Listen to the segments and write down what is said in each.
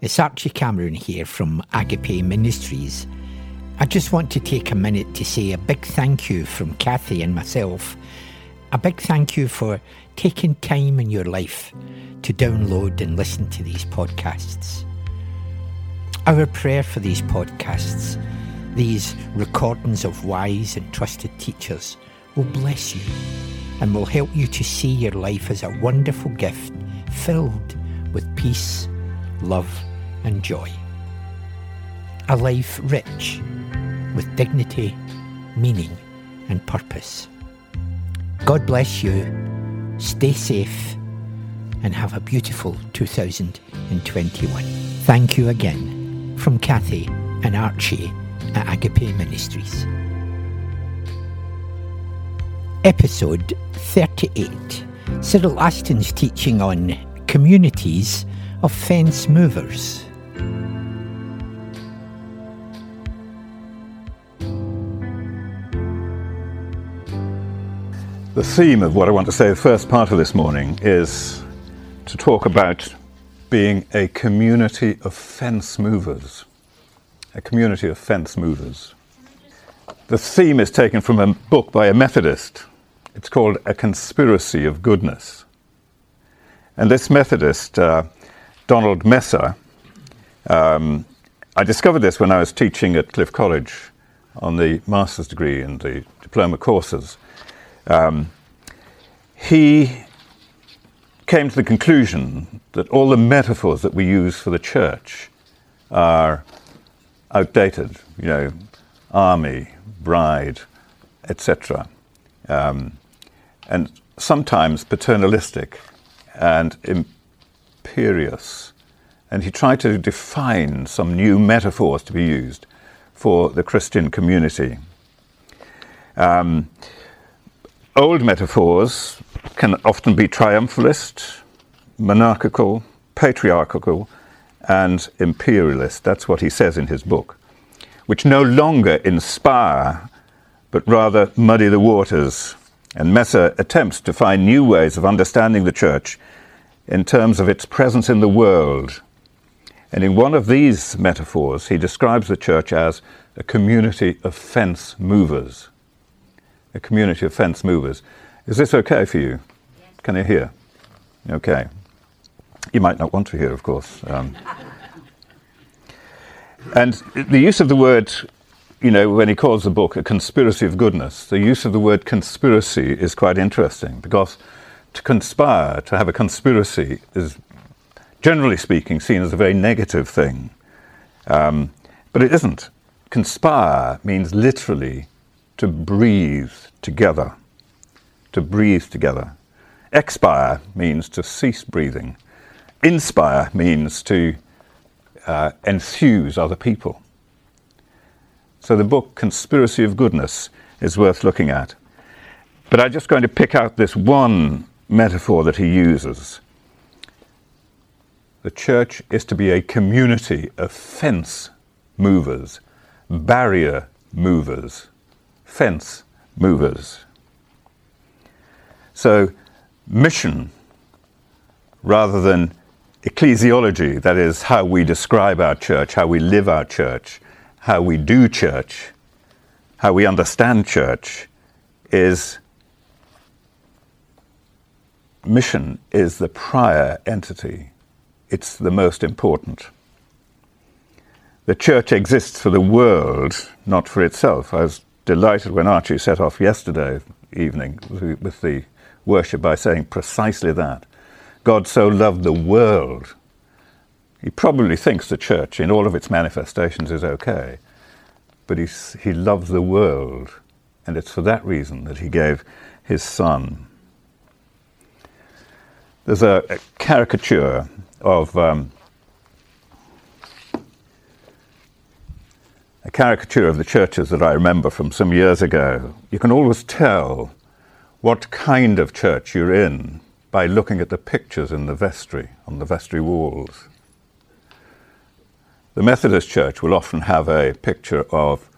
It's Archie Cameron here from Agape Ministries. I just want to take a minute to say a big thank you from Kathy and myself. A big thank you for taking time in your life to download and listen to these podcasts. Our prayer for these podcasts, these recordings of wise and trusted teachers, will bless you and will help you to see your life as a wonderful gift filled with peace, love, and joy. A life rich with dignity, meaning, and purpose. God bless you, stay safe, and have a beautiful 2021. Thank you again from Kathy and Archie at Agape Ministries. Episode 38 Cyril Ashton's teaching on communities of fence movers. The theme of what I want to say, the first part of this morning, is to talk about being a community of fence movers. A community of fence movers. The theme is taken from a book by a Methodist. It's called A Conspiracy of Goodness. And this Methodist, uh, Donald Messer, um, I discovered this when I was teaching at Cliff College on the master's degree and the diploma courses. Um, he came to the conclusion that all the metaphors that we use for the church are outdated, you know, army, bride, etc., um, and sometimes paternalistic and imperious. And he tried to define some new metaphors to be used for the Christian community. Um, old metaphors can often be triumphalist, monarchical, patriarchal, and imperialist. That's what he says in his book, which no longer inspire, but rather muddy the waters. And Messer attempts to find new ways of understanding the church in terms of its presence in the world. And in one of these metaphors, he describes the church as a community of fence movers a community of fence movers. Is this okay for you? Yes. Can you hear? Okay. You might not want to hear, of course. Um, and the use of the word, you know, when he calls the book a conspiracy of goodness, the use of the word conspiracy is quite interesting because to conspire, to have a conspiracy, is generally speaking seen as a very negative thing. Um, but it isn't. Conspire means literally to breathe together. To breathe together. Expire means to cease breathing. Inspire means to uh, enthuse other people. So the book Conspiracy of Goodness is worth looking at. But I'm just going to pick out this one metaphor that he uses. The church is to be a community of fence movers, barrier movers fence movers. So, mission rather than ecclesiology, that is, how we describe our church, how we live our church, how we do church, how we understand church, is mission is the prior entity. It's the most important. The church exists for the world, not for itself. I was delighted when Archie set off yesterday evening with the worship by saying precisely that. God so loved the world. He probably thinks the church, in all of its manifestations, is okay, but he's, he loves the world, and it's for that reason that he gave his son. There's a, a caricature of um, a caricature of the churches that I remember from some years ago. You can always tell what kind of church you're in by looking at the pictures in the vestry, on the vestry walls. The Methodist Church will often have a picture of,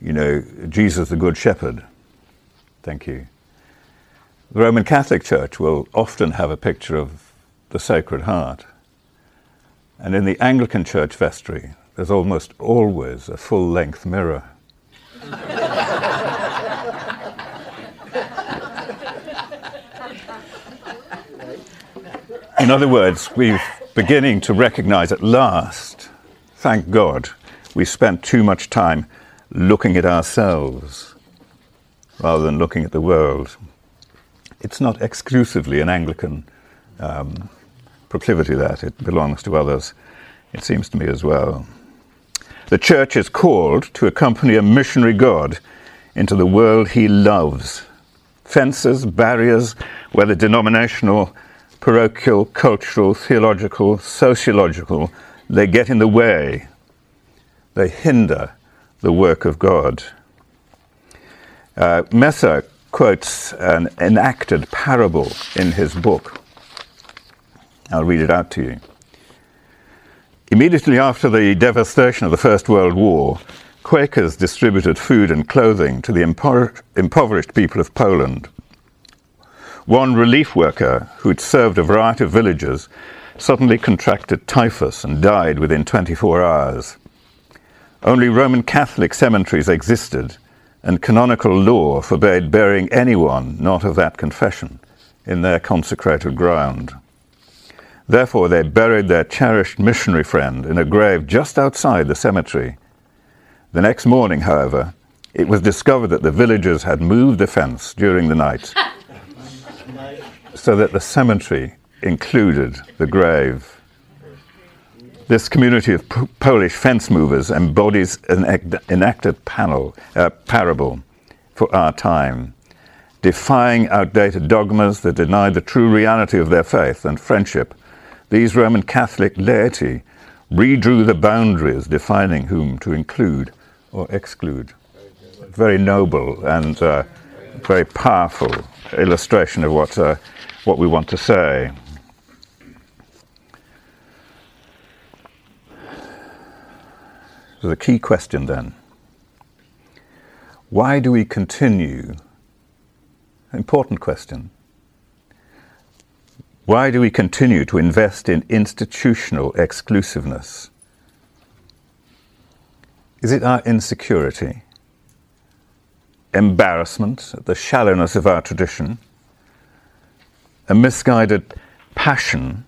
you know, Jesus the Good Shepherd. Thank you. The Roman Catholic Church will often have a picture of the Sacred Heart. And in the Anglican church vestry, there's almost always a full length mirror. in other words, we're beginning to recognize at last, thank God, we spent too much time looking at ourselves rather than looking at the world. It's not exclusively an Anglican um, proclivity, that. It belongs to others, it seems to me as well. The church is called to accompany a missionary God into the world he loves. Fences, barriers, whether denominational, parochial, cultural, theological, sociological, they get in the way. They hinder the work of God. Uh, Messer quotes an enacted parable in his book. I'll read it out to you. Immediately after the devastation of the First World War, Quakers distributed food and clothing to the impoverished people of Poland. One relief worker who'd served a variety of villages suddenly contracted typhus and died within 24 hours. Only Roman Catholic cemeteries existed, and canonical law forbade burying anyone not of that confession in their consecrated ground. Therefore, they buried their cherished missionary friend in a grave just outside the cemetery. The next morning, however, it was discovered that the villagers had moved the fence during the night so that the cemetery included the grave. This community of P- Polish fence movers embodies an enacted panel, uh, parable for our time, defying outdated dogmas that deny the true reality of their faith and friendship these Roman Catholic laity redrew the boundaries defining whom to include or exclude. Very noble and uh, very powerful illustration of what, uh, what we want to say. So, the key question then why do we continue? Important question why do we continue to invest in institutional exclusiveness? Is it our insecurity, embarrassment at the shallowness of our tradition, a misguided passion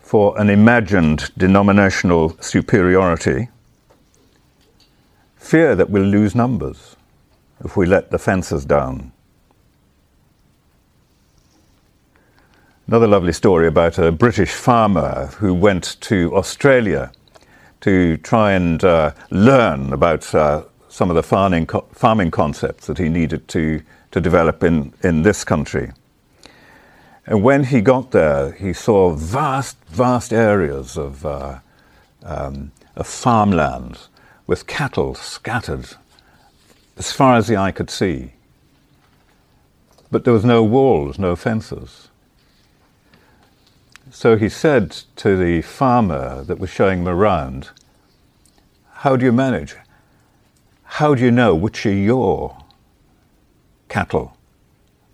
for an imagined denominational superiority, fear that we'll lose numbers if we let the fences down? Another lovely story about a British farmer who went to Australia to try and uh, learn about uh, some of the farming, co- farming concepts that he needed to, to develop in, in this country. And when he got there, he saw vast, vast areas of, uh, um, of farmland with cattle scattered as far as the eye could see. But there was no walls, no fences. So he said to the farmer that was showing him around, How do you manage? How do you know which are your cattle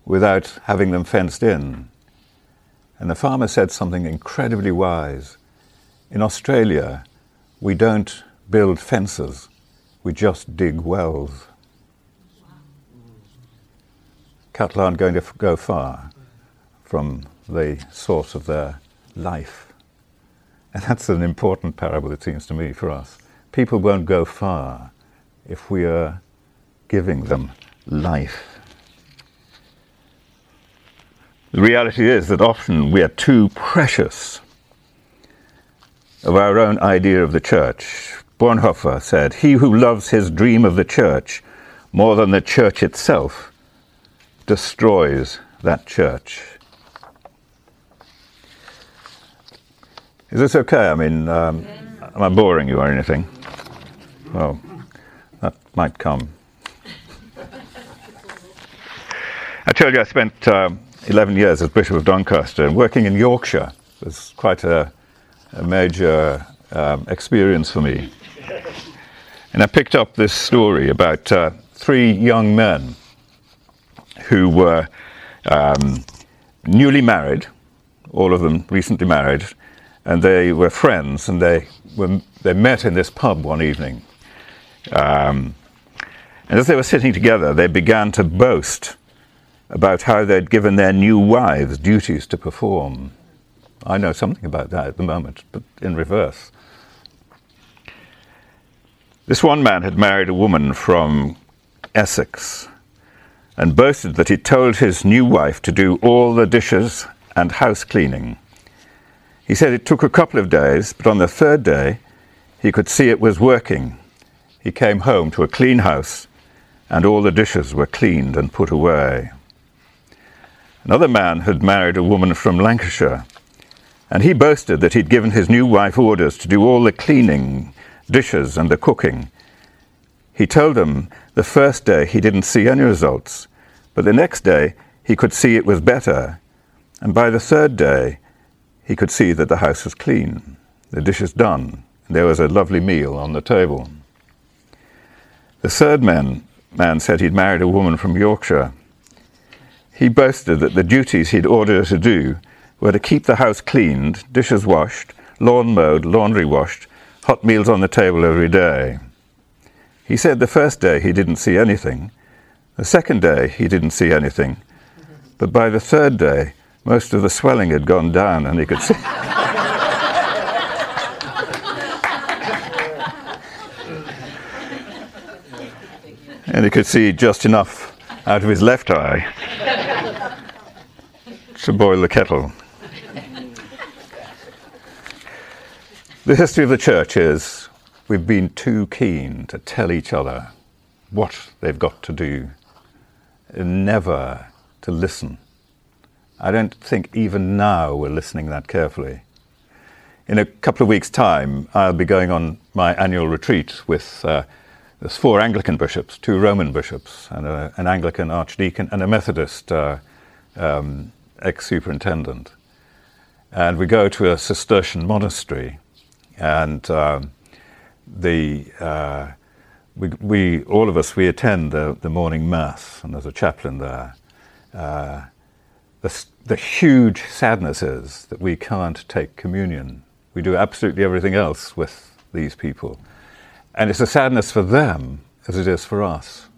without having them fenced in? And the farmer said something incredibly wise. In Australia, we don't build fences, we just dig wells. Cattle aren't going to go far from the source of their life. And that's an important parable, it seems to me, for us. People won't go far if we are giving them life. The reality is that often we are too precious of our own idea of the church. Bonhoeffer said, He who loves his dream of the church more than the church itself destroys that church. Is this okay? I mean, um, am I boring you or anything? Well, that might come. I told you I spent um, 11 years as Bishop of Doncaster and working in Yorkshire was quite a, a major um, experience for me. And I picked up this story about uh, three young men who were um, newly married, all of them recently married, and they were friends, and they were, they met in this pub one evening. Um, and as they were sitting together, they began to boast about how they'd given their new wives duties to perform. I know something about that at the moment, but in reverse. This one man had married a woman from Essex and boasted that he told his new wife to do all the dishes and house cleaning. He said it took a couple of days, but on the third day he could see it was working. He came home to a clean house and all the dishes were cleaned and put away. Another man had married a woman from Lancashire, and he boasted that he'd given his new wife orders to do all the cleaning, dishes, and the cooking. He told them the first day he didn't see any results, but the next day he could see it was better, and by the third day he could see that the house was clean, the dishes done, and there was a lovely meal on the table. The third man man said he'd married a woman from Yorkshire. He boasted that the duties he'd ordered her to do were to keep the house cleaned, dishes washed, lawn mowed, laundry washed, hot meals on the table every day. He said the first day he didn't see anything, the second day he didn't see anything, but by the third day most of the swelling had gone down and he could see. and he could see just enough out of his left eye to boil the kettle. The history of the church is we've been too keen to tell each other what they've got to do, and never to listen. I don't think even now we're listening that carefully. In a couple of weeks' time, I'll be going on my annual retreat with uh, four Anglican bishops, two Roman bishops, and a, an Anglican archdeacon, and a Methodist uh, um, ex superintendent. And we go to a Cistercian monastery, and um, the uh, we, we, all of us we attend the, the morning mass, and there's a chaplain there. The, the huge sadness is that we can't take communion. We do absolutely everything else with these people. And it's a sadness for them as it is for us.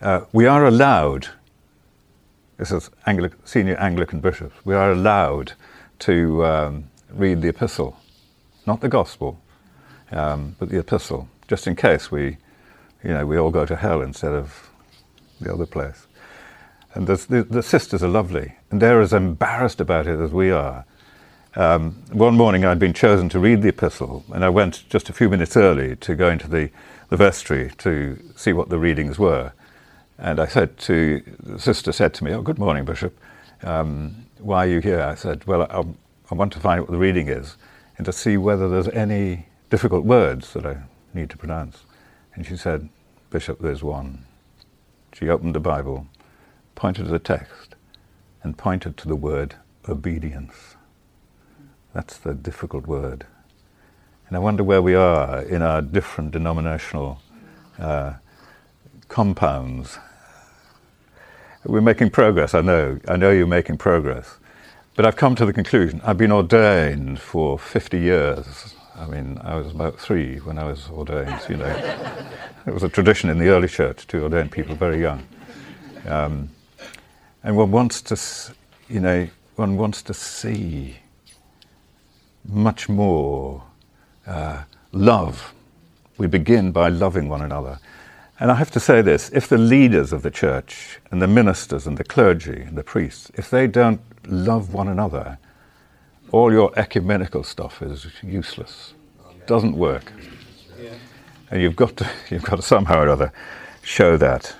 Uh, we are allowed, this is senior Anglican bishops, we are allowed to um, read the epistle, not the gospel, um, but the epistle, just in case we, you know, we all go to hell instead of the other place. And the, the sisters are lovely, and they're as embarrassed about it as we are. Um, one morning I'd been chosen to read the epistle, and I went just a few minutes early to go into the, the vestry to see what the readings were. And I said to, the sister said to me, Oh, good morning, Bishop. Um, why are you here? I said, Well, I, I want to find out what the reading is and to see whether there's any difficult words that I need to pronounce. And she said, Bishop, there's one. She opened the Bible, pointed to the text, and pointed to the word obedience. That's the difficult word. And I wonder where we are in our different denominational uh, compounds. We're making progress, I know. I know you're making progress. But I've come to the conclusion I've been ordained for 50 years. I mean, I was about three when I was ordained, you know. it was a tradition in the early church to ordain people very young. Um, and one wants to, you know, one wants to see much more uh, love. We begin by loving one another. And I have to say this if the leaders of the church and the ministers and the clergy and the priests, if they don't love one another, all your ecumenical stuff is useless. Doesn't work. And you've got to, you've got to somehow or other show that.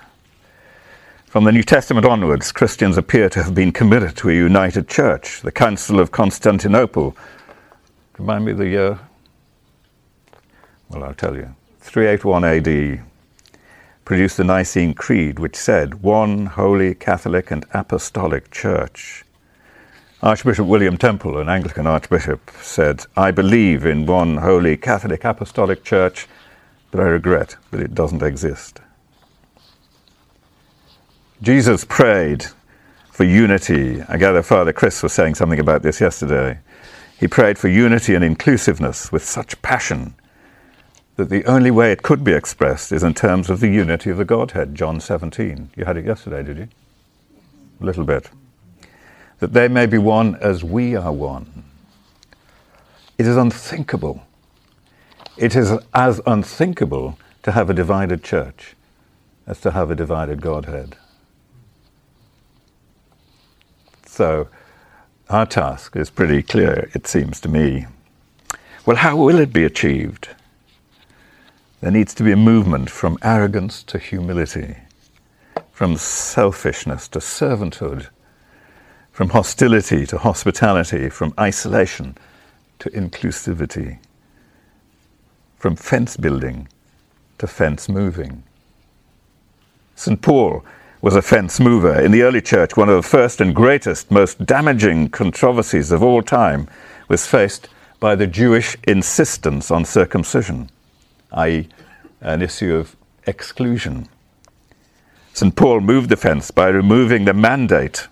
From the New Testament onwards, Christians appear to have been committed to a united church. The Council of Constantinople Remind me the year? Well, I'll tell you. 381 AD produced the Nicene Creed, which said, One holy Catholic and Apostolic Church. Archbishop William Temple, an Anglican archbishop, said, I believe in one holy Catholic Apostolic Church, but I regret that it doesn't exist. Jesus prayed for unity. I gather Father Chris was saying something about this yesterday. He prayed for unity and inclusiveness with such passion that the only way it could be expressed is in terms of the unity of the Godhead, John 17. You had it yesterday, did you? A little bit. That they may be one as we are one. It is unthinkable. It is as unthinkable to have a divided church as to have a divided Godhead. So, our task is pretty clear, it seems to me. Well, how will it be achieved? There needs to be a movement from arrogance to humility, from selfishness to servanthood, from hostility to hospitality, from isolation to inclusivity, from fence building to fence moving. St. Paul was a fence mover. In the early church, one of the first and greatest, most damaging controversies of all time was faced by the Jewish insistence on circumcision i.e., an issue of exclusion. St. Paul moved the fence by removing the mandate.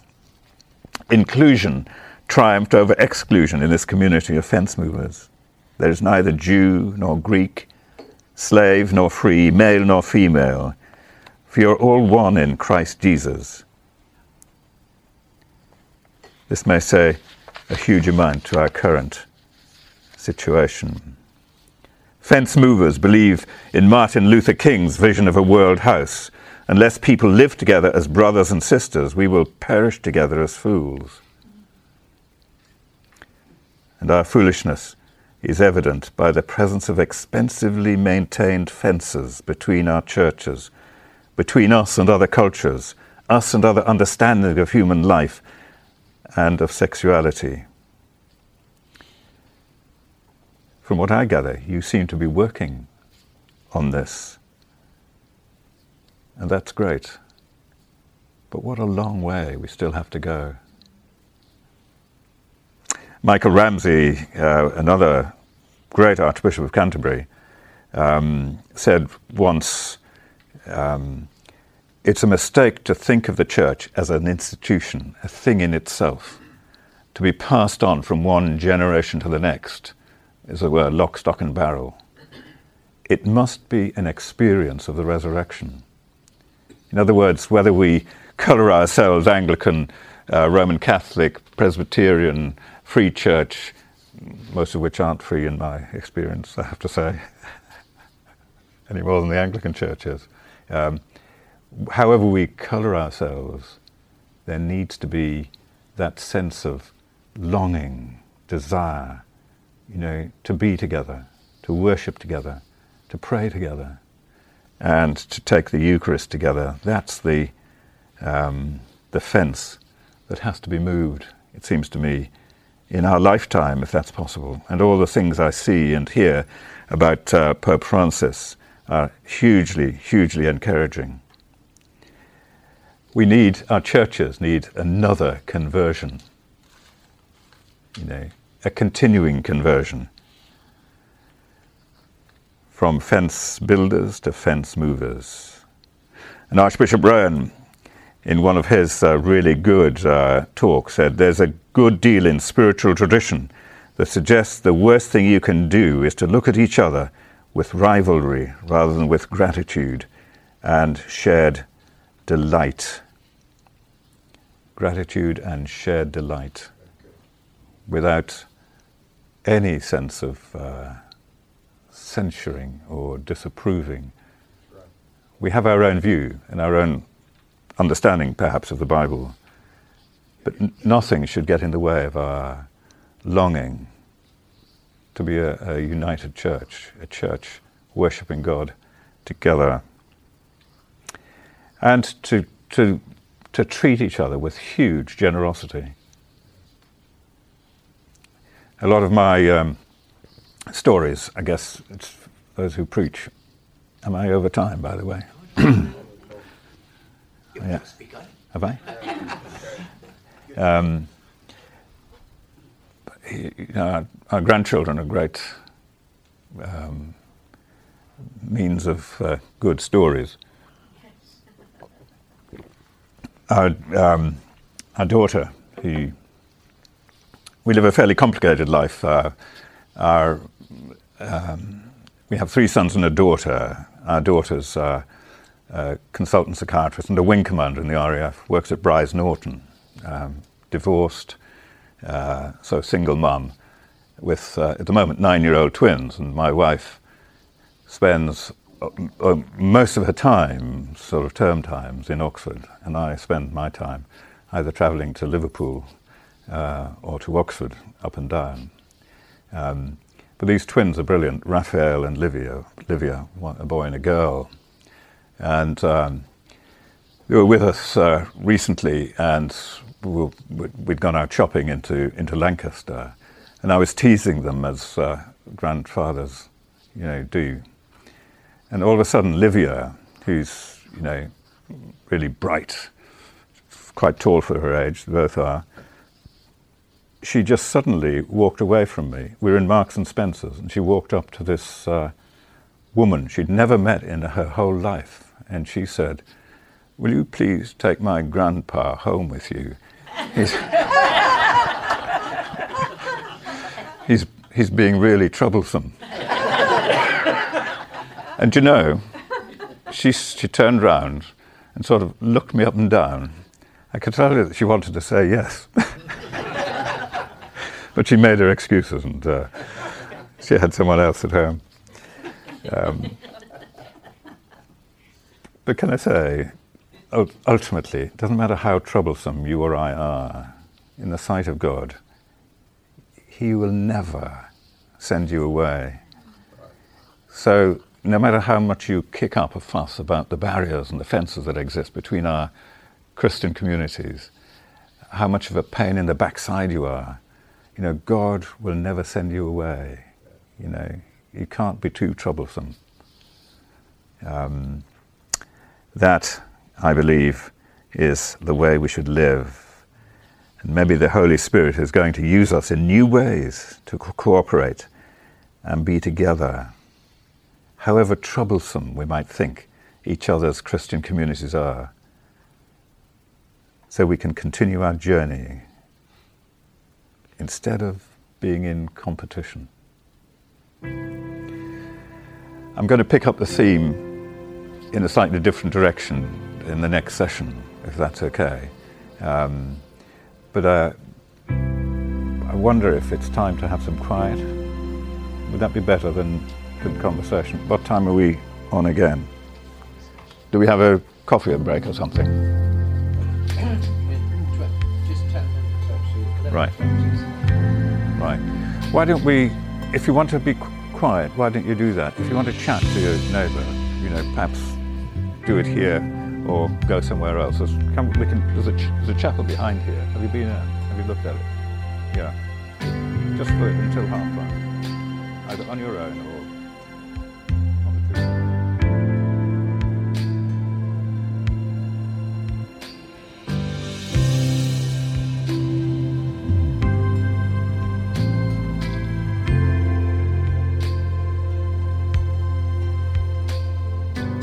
Inclusion triumphed over exclusion in this community of fence movers. There is neither Jew nor Greek, slave nor free, male nor female, for you're all one in Christ Jesus. This may say a huge amount to our current situation. Fence movers believe in Martin Luther King's vision of a world house. Unless people live together as brothers and sisters, we will perish together as fools. And our foolishness is evident by the presence of expensively maintained fences between our churches, between us and other cultures, us and other understanding of human life and of sexuality. From what I gather, you seem to be working on this. And that's great. But what a long way we still have to go. Michael Ramsey, uh, another great Archbishop of Canterbury, um, said once um, it's a mistake to think of the church as an institution, a thing in itself, to be passed on from one generation to the next as it were, lock, stock, and barrel. It must be an experience of the resurrection. In other words, whether we colour ourselves Anglican, uh, Roman Catholic, Presbyterian, Free Church, most of which aren't free in my experience, I have to say, any more than the Anglican Church is. Um, however, we colour ourselves, there needs to be that sense of longing, desire, you know, to be together, to worship together, to pray together, and to take the Eucharist together. That's the, um, the fence that has to be moved, it seems to me, in our lifetime, if that's possible. And all the things I see and hear about uh, Pope Francis are hugely, hugely encouraging. We need, our churches need another conversion. You know, a continuing conversion from fence builders to fence movers. And Archbishop Rowan, in one of his uh, really good uh, talks, said there's a good deal in spiritual tradition that suggests the worst thing you can do is to look at each other with rivalry rather than with gratitude and shared delight. Gratitude and shared delight without any sense of uh, censuring or disapproving. We have our own view and our own understanding, perhaps, of the Bible, but n- nothing should get in the way of our longing to be a, a united church, a church worshipping God together, and to, to, to treat each other with huge generosity a lot of my um, stories, I guess it's those who preach. Am I over time, by the way? yeah. Have I? Um, you know, our, our, grandchildren are great um, means of uh, good stories. Our, um, our daughter, who we live a fairly complicated life. Uh, our, um, we have three sons and a daughter. Our daughter's uh, a consultant psychiatrist and a wing commander in the RAF, works at Brize Norton, um, divorced, uh, so single mum, with uh, at the moment nine year old twins. And my wife spends most of her time, sort of term times, in Oxford, and I spend my time either travelling to Liverpool uh, or to Oxford, up and down. Um, but these twins are brilliant, Raphael and Livia, Livia, a boy and a girl. And um, they were with us uh, recently, and we we'd gone out shopping into, into Lancaster. And I was teasing them as uh, grandfathers, you know, do. And all of a sudden, Livia, who's, you know, really bright, quite tall for her age, both are, she just suddenly walked away from me. We were in Marks and Spencer's, and she walked up to this uh, woman she'd never met in her whole life, and she said, Will you please take my grandpa home with you? He's, he's, he's being really troublesome. And you know, she, she turned round and sort of looked me up and down. I could tell you that she wanted to say yes. but she made her excuses and uh, she had someone else at home. Um, but can I say, ultimately, it doesn't matter how troublesome you or I are in the sight of God, He will never send you away. So, no matter how much you kick up a fuss about the barriers and the fences that exist between our Christian communities, how much of a pain in the backside you are, you know, God will never send you away. You know, you can't be too troublesome. Um, that, I believe, is the way we should live. And maybe the Holy Spirit is going to use us in new ways to co- cooperate and be together. However troublesome we might think each other's Christian communities are, so we can continue our journey instead of being in competition. I'm going to pick up the theme in a slightly different direction in the next session, if that's okay. Um, but uh, I wonder if it's time to have some quiet. Would that be better than, than conversation? What time are we on again? Do we have a coffee break or something? Right. Right. Why don't we, if you want to be quiet, why don't you do that? If you want to chat to your neighbour, you know, perhaps do it here or go somewhere else. There's, we can, there's, a, there's a chapel behind here. Have you been there? Have you looked at it? Yeah. Just for until half past. Either on your own or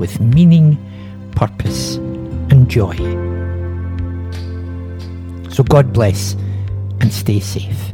with meaning, purpose, and joy. So God bless and stay safe.